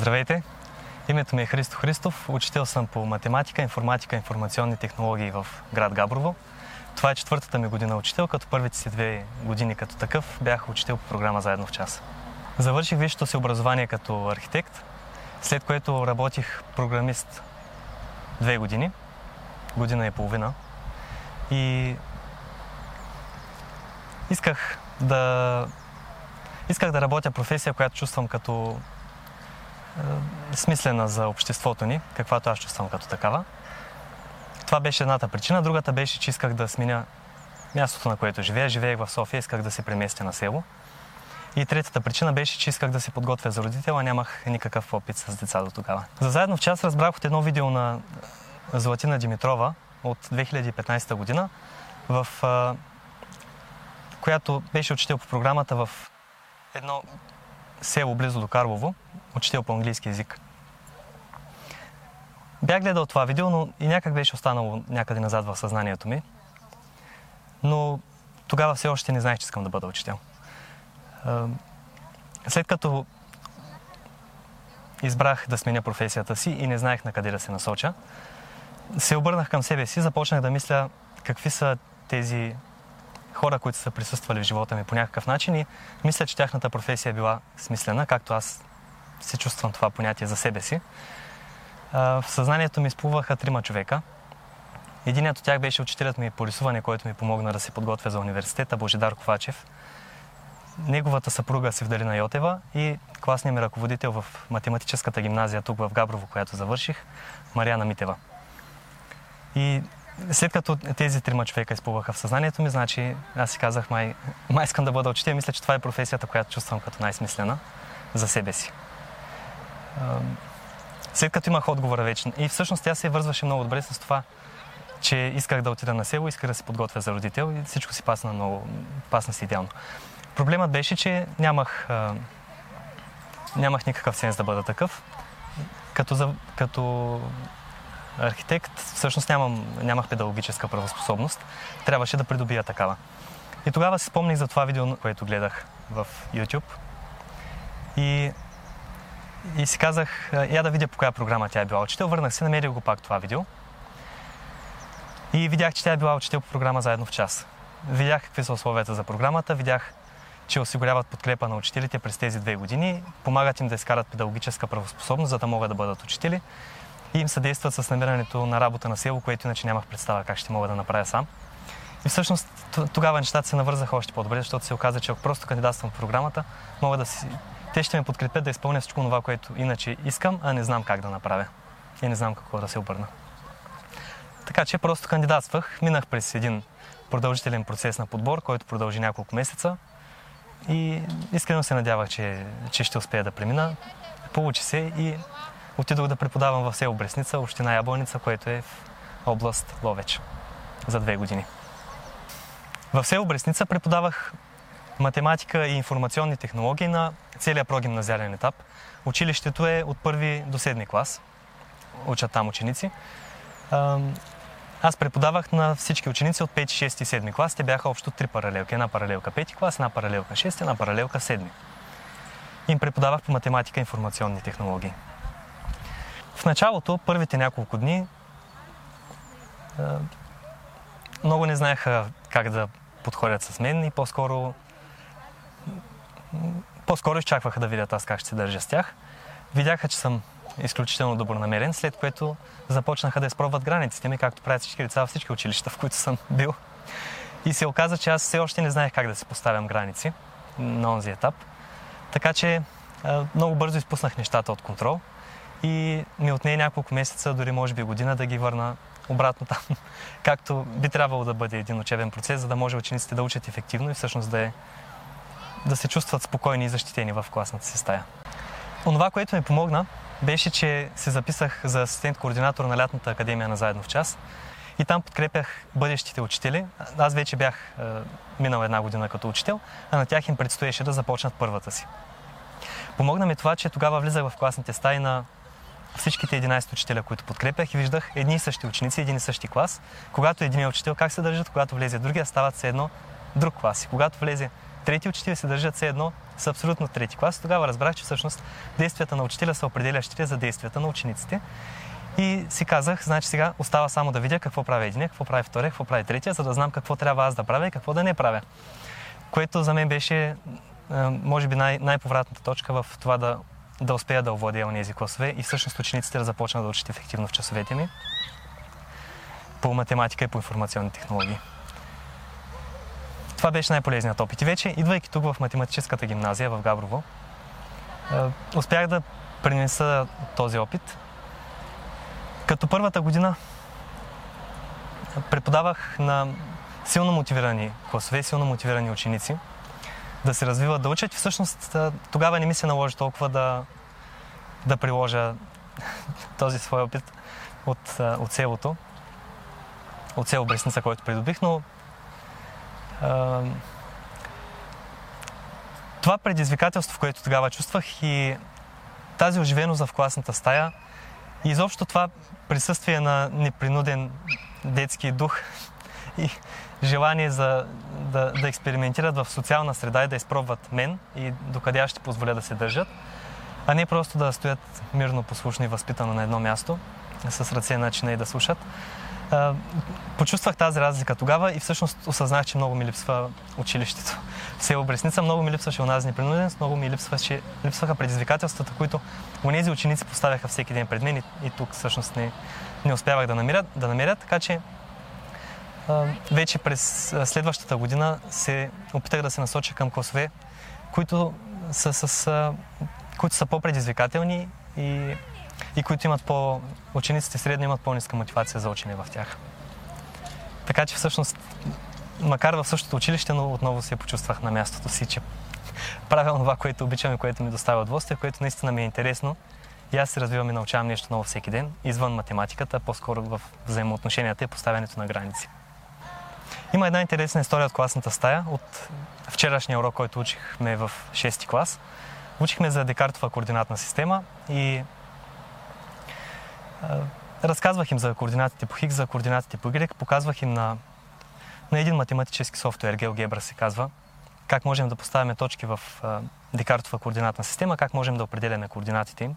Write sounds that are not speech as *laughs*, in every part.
Здравейте! Името ми е Христо Христов. Учител съм по математика, информатика, информационни технологии в град Габрово. Това е четвъртата ми година учител, като първите си две години като такъв бях учител по програма Заедно в час. Завърших висшето си образование като архитект, след което работих програмист две години, година и половина. И исках да, исках да работя професия, която чувствам като смислена за обществото ни, каквато аз чувствам като такава. Това беше едната причина. Другата беше, че исках да сменя мястото, на което живея. Живеех в София, исках да се преместя на село. И третата причина беше, че исках да се подготвя за родител, нямах никакъв опит с деца до тогава. За заедно в час разбрах от едно видео на Златина Димитрова от 2015 година, в която беше учител по програмата в едно село близо до Карлово, учител по английски язик. Бях гледал това видео, но и някак беше останало някъде назад в съзнанието ми. Но тогава все още не знаех, че искам да бъда учител. След като избрах да сменя професията си и не знаех на къде да се насоча, се обърнах към себе си, започнах да мисля какви са тези хора, които са присъствали в живота ми по някакъв начин и мисля, че тяхната професия е била смислена, както аз се чувствам това понятие за себе си. В съзнанието ми изплуваха трима човека. Единият от тях беше учителят ми по рисуване, който ми помогна да се подготвя за университета, Божидар Ковачев. Неговата съпруга Севдалина Йотева и класният ми ръководител в математическата гимназия тук в Габрово, която завърших, Марияна Митева. И след като тези трима човека изплуваха в съзнанието ми, значи аз си казах, май, май искам да бъда учител. Мисля, че това е професията, която чувствам като най-смислена за себе си. След като имах отговора вече. И всъщност тя се вързваше много добре с това, че исках да отида на село, исках да се подготвя за родител и всичко си пасна много, пасна си идеално. Проблемът беше, че нямах, нямах никакъв сенс да бъда такъв. Като, за, като архитект всъщност нямам, нямах педагогическа правоспособност. Трябваше да придобия такава. И тогава си спомних за това видео, което гледах в YouTube. И, и си казах, я да видя по коя програма тя е била учител. Върнах се, намерих го пак това видео. И видях, че тя е била учител по програма Заедно в час. Видях какви са условията за програмата, видях, че осигуряват подкрепа на учителите през тези две години, помагат им да изкарат педагогическа правоспособност, за да могат да бъдат учители и им съдействат с намирането на работа на село, което иначе нямах представа как ще мога да направя сам. И всъщност тогава нещата се навързаха още по-добре, защото се оказа, че ако просто кандидатствам в програмата, мога да си... те ще ме подкрепят да изпълня всичко това, което иначе искам, а не знам как да направя. И не знам какво да се обърна. Така че просто кандидатствах, минах през един продължителен процес на подбор, който продължи няколко месеца и искрено се надявах, че, че ще успея да премина. Получи се и отидох да преподавам в село Бресница, община Ябланица, което е в област Ловеч за две години. В село Бресница преподавах математика и информационни технологии на целия прогимназиален етап. Училището е от първи до седми клас. Учат там ученици. Аз преподавах на всички ученици от 5, 6 и 7 клас. Те бяха общо три паралелки. Една паралелка 5 клас, една паралелка 6, една паралелка 7. Им преподавах по математика и информационни технологии. В началото, първите няколко дни, много не знаеха как да подходят с мен и по-скоро по-скоро изчакваха да видят аз как ще се държа с тях. Видяха, че съм изключително добронамерен, след което започнаха да изпробват границите ми, както правят всички деца във всички училища, в които съм бил. И се оказа, че аз все още не знаех как да се поставям граници на онзи етап. Така че много бързо изпуснах нещата от контрол и ми отне няколко месеца, дори може би година да ги върна обратно там, *laughs* както би трябвало да бъде един учебен процес, за да може учениците да учат ефективно и всъщност да, е, да се чувстват спокойни и защитени в класната си стая. Онова, което ми помогна, беше, че се записах за асистент-координатор на лятната академия на Заедно в час. И там подкрепях бъдещите учители. Аз вече бях е, минал една година като учител, а на тях им предстоеше да започнат първата си. Помогна ми това, че тогава влизах в класните стаи на всичките 11 учителя, които подкрепях виждах едни и същи ученици, един и същи клас. Когато един учител, как се държат, когато влезе другия, стават се едно друг клас. И когато влезе трети учители се държат все едно с абсолютно трети клас. Тогава разбрах, че всъщност действията на учителя са определящите за действията на учениците. И си казах, значи сега остава само да видя какво прави един, какво прави втория, какво прави третия, за да знам какво трябва аз да правя и какво да не правя. Което за мен беше, може би, най- най-повратната точка в това да, да успея да овладя онези класове и всъщност учениците да започнат да учат ефективно в часовете ми по математика и по информационни технологии. Това беше най-полезният опит. И вече, идвайки тук в математическата гимназия в Габрово, успях да принеса този опит. Като първата година преподавах на силно мотивирани класове, силно мотивирани ученици да се развиват, да учат. Всъщност тогава не ми се наложи толкова да, да приложа *laughs* този свой опит от, от селото, от село Бресница, който придобих, но а, това предизвикателство, което тогава чувствах и тази оживеност в класната стая и изобщо това присъствие на непринуден детски дух *laughs* и желание за да, да експериментират в социална среда и да изпробват мен и докъде аз ще позволя да се държат, а не просто да стоят мирно, послушно и възпитано на едно място, с ръце начина и да слушат. Почувствах тази разлика тогава и всъщност осъзнах, че много ми липсва училището. *laughs* В село много ми липсваше онази непринуденост, много ми липсваше, липсваха предизвикателствата, които онези ученици поставяха всеки ден пред мен и, и тук всъщност не, не успявах да намерят, да намерят така че вече през следващата година се опитах да се насоча към класове, които са, с, които са по-предизвикателни и, и които имат по... Учениците средно имат по-ниска мотивация за учене в тях. Така че всъщност, макар в същото училище, но отново се почувствах на мястото си, че правя това, което обичам и което ми доставя удоволствие, което наистина ми е интересно. И аз се развивам и научавам нещо ново всеки ден, извън математиката, по-скоро в взаимоотношенията и поставянето на граници. Има една интересна история от класната стая, от вчерашния урок, който учихме в 6 клас. Учихме за Декартова координатна система и а, разказвах им за координатите по Хигgs, за координатите по Y, показвах им на, на един математически софтуер, GeoGebra се казва, как можем да поставяме точки в Декартова координатна система, как можем да определяме координатите им.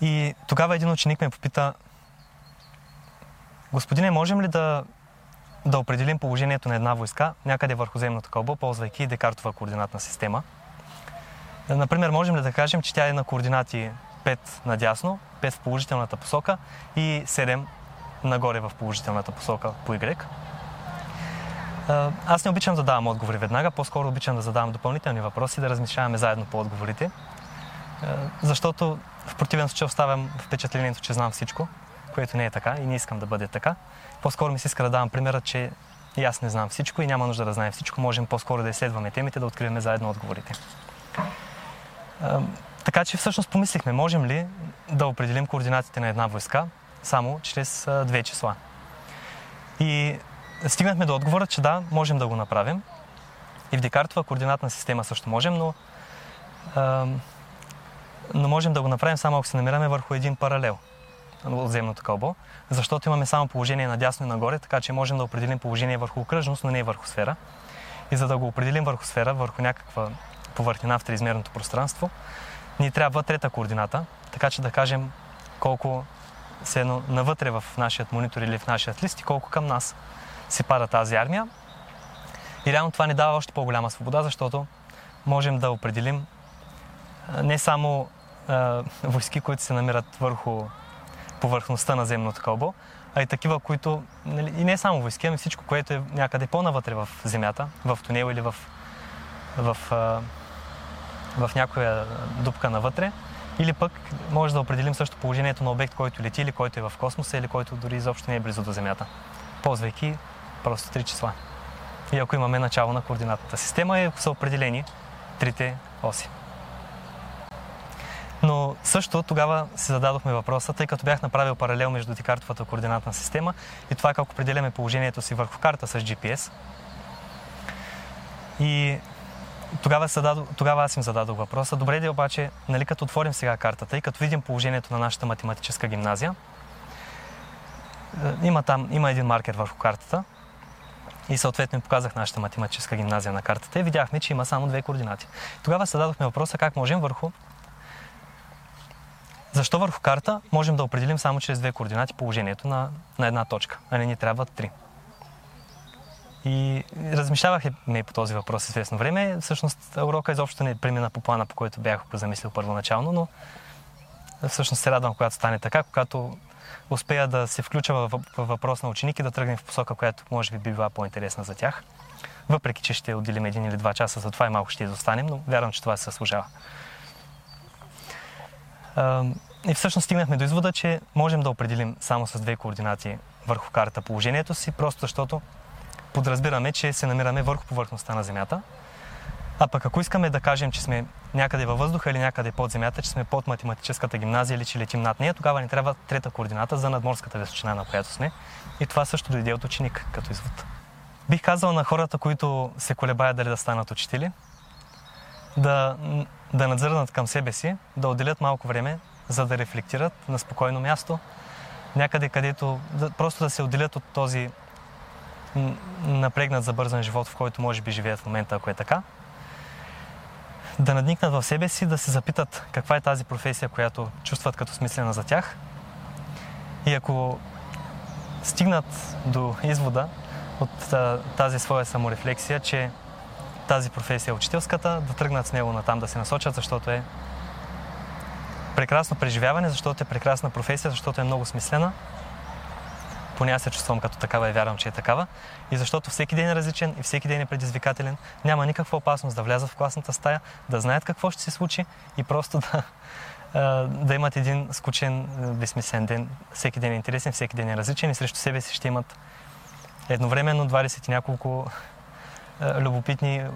И тогава един ученик ме попита, Господине, можем ли да, да определим положението на една войска някъде върху земното кълбо, ползвайки Декартова координатна система? Например, можем ли да кажем, че тя е на координати 5 надясно, 5 в положителната посока и 7 нагоре в положителната посока по Y? Аз не обичам да давам отговори веднага, по-скоро обичам да задавам допълнителни въпроси, да размишляваме заедно по отговорите, защото в противен случай оставям впечатлението, че знам всичко което не е така и не искам да бъде така. По-скоро ми се иска да давам примера, че и аз не знам всичко и няма нужда да знаем всичко. Можем по-скоро да изследваме темите, да откриваме заедно отговорите. Така че всъщност помислихме, можем ли да определим координатите на една войска само чрез две числа. И стигнахме до отговора, че да, можем да го направим. И в Декартова координатна система също можем, но, но можем да го направим само ако се намираме върху един паралел – земното кълбо, защото имаме само положение надясно и нагоре, така че можем да определим положение върху окръжност, но не върху сфера. И за да го определим върху сфера, върху някаква повърхнина в триизмерното пространство, ни трябва трета координата, така че да кажем колко се едно навътре в нашия монитор или в нашия лист и колко към нас се пада тази армия. И реално това ни дава още по-голяма свобода, защото можем да определим не само е, войски, които се намират върху повърхността на земното кълбо, а и такива, които, нали, и не само войски, ами всичко, което е някъде по-навътре в земята, в тунел или в, в, в, в някоя дупка навътре. Или пък може да определим също положението на обект, който лети или който е в космоса или който дори изобщо не е близо до Земята, ползвайки просто три числа. И ако имаме начало на координатната система, и са определени трите оси. Също тогава си зададохме въпроса, тъй като бях направил паралел между декартовата координатна система и това как определяме положението си върху карта с GPS. И тогава, зададох, тогава аз им зададох въпроса. Добре ли обаче, нали като отворим сега картата и като видим положението на нашата математическа гимназия, е, има там, има един маркер върху картата и съответно им показах нашата математическа гимназия на картата и видяхме, че има само две координати. Тогава зададохме въпроса как можем върху защо върху карта можем да определим само чрез две координати положението на, на една точка, а не ни трябват три. И размишлявах и по този въпрос известно време. Всъщност урока изобщо не премина по плана, по който бях го замислил първоначално, но всъщност се радвам, когато стане така, когато успея да се включа в въпрос на ученик и да тръгнем в посока, която може би би била по-интересна за тях. Въпреки, че ще отделим един или два часа за това и малко ще изостанем, но вярвам, че това се заслужава. И всъщност стигнахме до извода, че можем да определим само с две координати върху карта положението си, просто защото подразбираме, че се намираме върху повърхността на Земята. А пък ако искаме да кажем, че сме някъде във въздуха или някъде под Земята, че сме под математическата гимназия или че летим над нея, тогава ни трябва трета координата за надморската височина, на която сме. И това също дойде от ученик като извод. Бих казал на хората, които се колебаят дали да станат учители, да, да надзърнат към себе си, да отделят малко време, за да рефлектират на спокойно място, някъде където да, просто да се отделят от този напрегнат забързан живот, в който може би живеят в момента, ако е така. Да надникнат в себе си, да се запитат каква е тази професия, която чувстват като смислена за тях. И ако стигнат до извода от тази своя саморефлексия, че тази професия е учителската, да тръгнат с него натам да се насочат, защото е прекрасно преживяване, защото е прекрасна професия, защото е много смислена. Поне аз се чувствам като такава и вярвам, че е такава. И защото всеки ден е различен и всеки ден е предизвикателен. Няма никаква опасност да влязат в класната стая, да знаят какво ще се случи и просто да, *laughs* да имат един скучен, безсмислен ден. Всеки ден е интересен, всеки ден е различен и срещу себе си ще имат едновременно 20 и няколко любопитни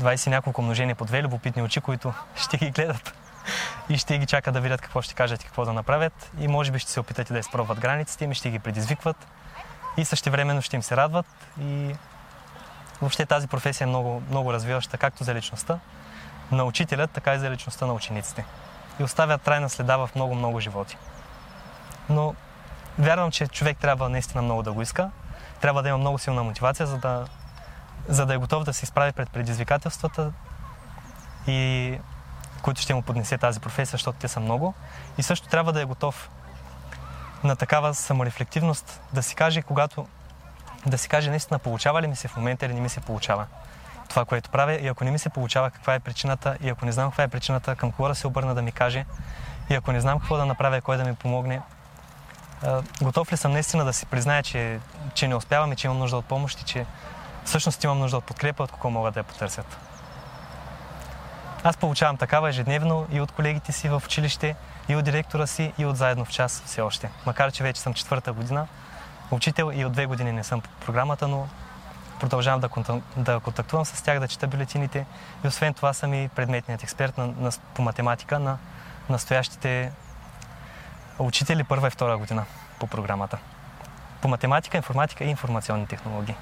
20 и няколко множения по две любопитни очи, които ще ги гледат и ще ги чакат да видят какво ще кажат и какво да направят и може би ще се опитат и да изпробват границите им ще ги предизвикват и същевременно ще им се радват и въобще тази професия е много, много развиваща както за личността на учителят, така и за личността на учениците. И оставят трайна следа в много-много животи. Но вярвам, че човек трябва наистина много да го иска. Трябва да има много силна мотивация, за да, за да е готов да се изправи пред предизвикателствата и които ще му поднесе тази професия, защото те са много. И също трябва да е готов на такава саморефлективност, да си каже, когато да си каже наистина получава ли ми се в момента или не ми се получава това, което правя. И ако не ми се получава, каква е причината? И ако не знам каква е причината, към кого да се обърна да ми каже. И ако не знам какво да направя, кой да ми помогне, готов ли съм наистина да си призная, че, че не успявам и че имам нужда от помощ и че всъщност имам нужда от подкрепа, от кого могат да я потърсят. Аз получавам такава ежедневно и от колегите си в училище, и от директора си, и от заедно в час все още. Макар, че вече съм четвърта година учител и от две години не съм по програмата, но продължавам да, да контактувам с тях, да чета бюлетините и освен това съм и предметният експерт на, на, по математика на настоящите учители първа и втора година по програмата. По математика, информатика и информационни технологии.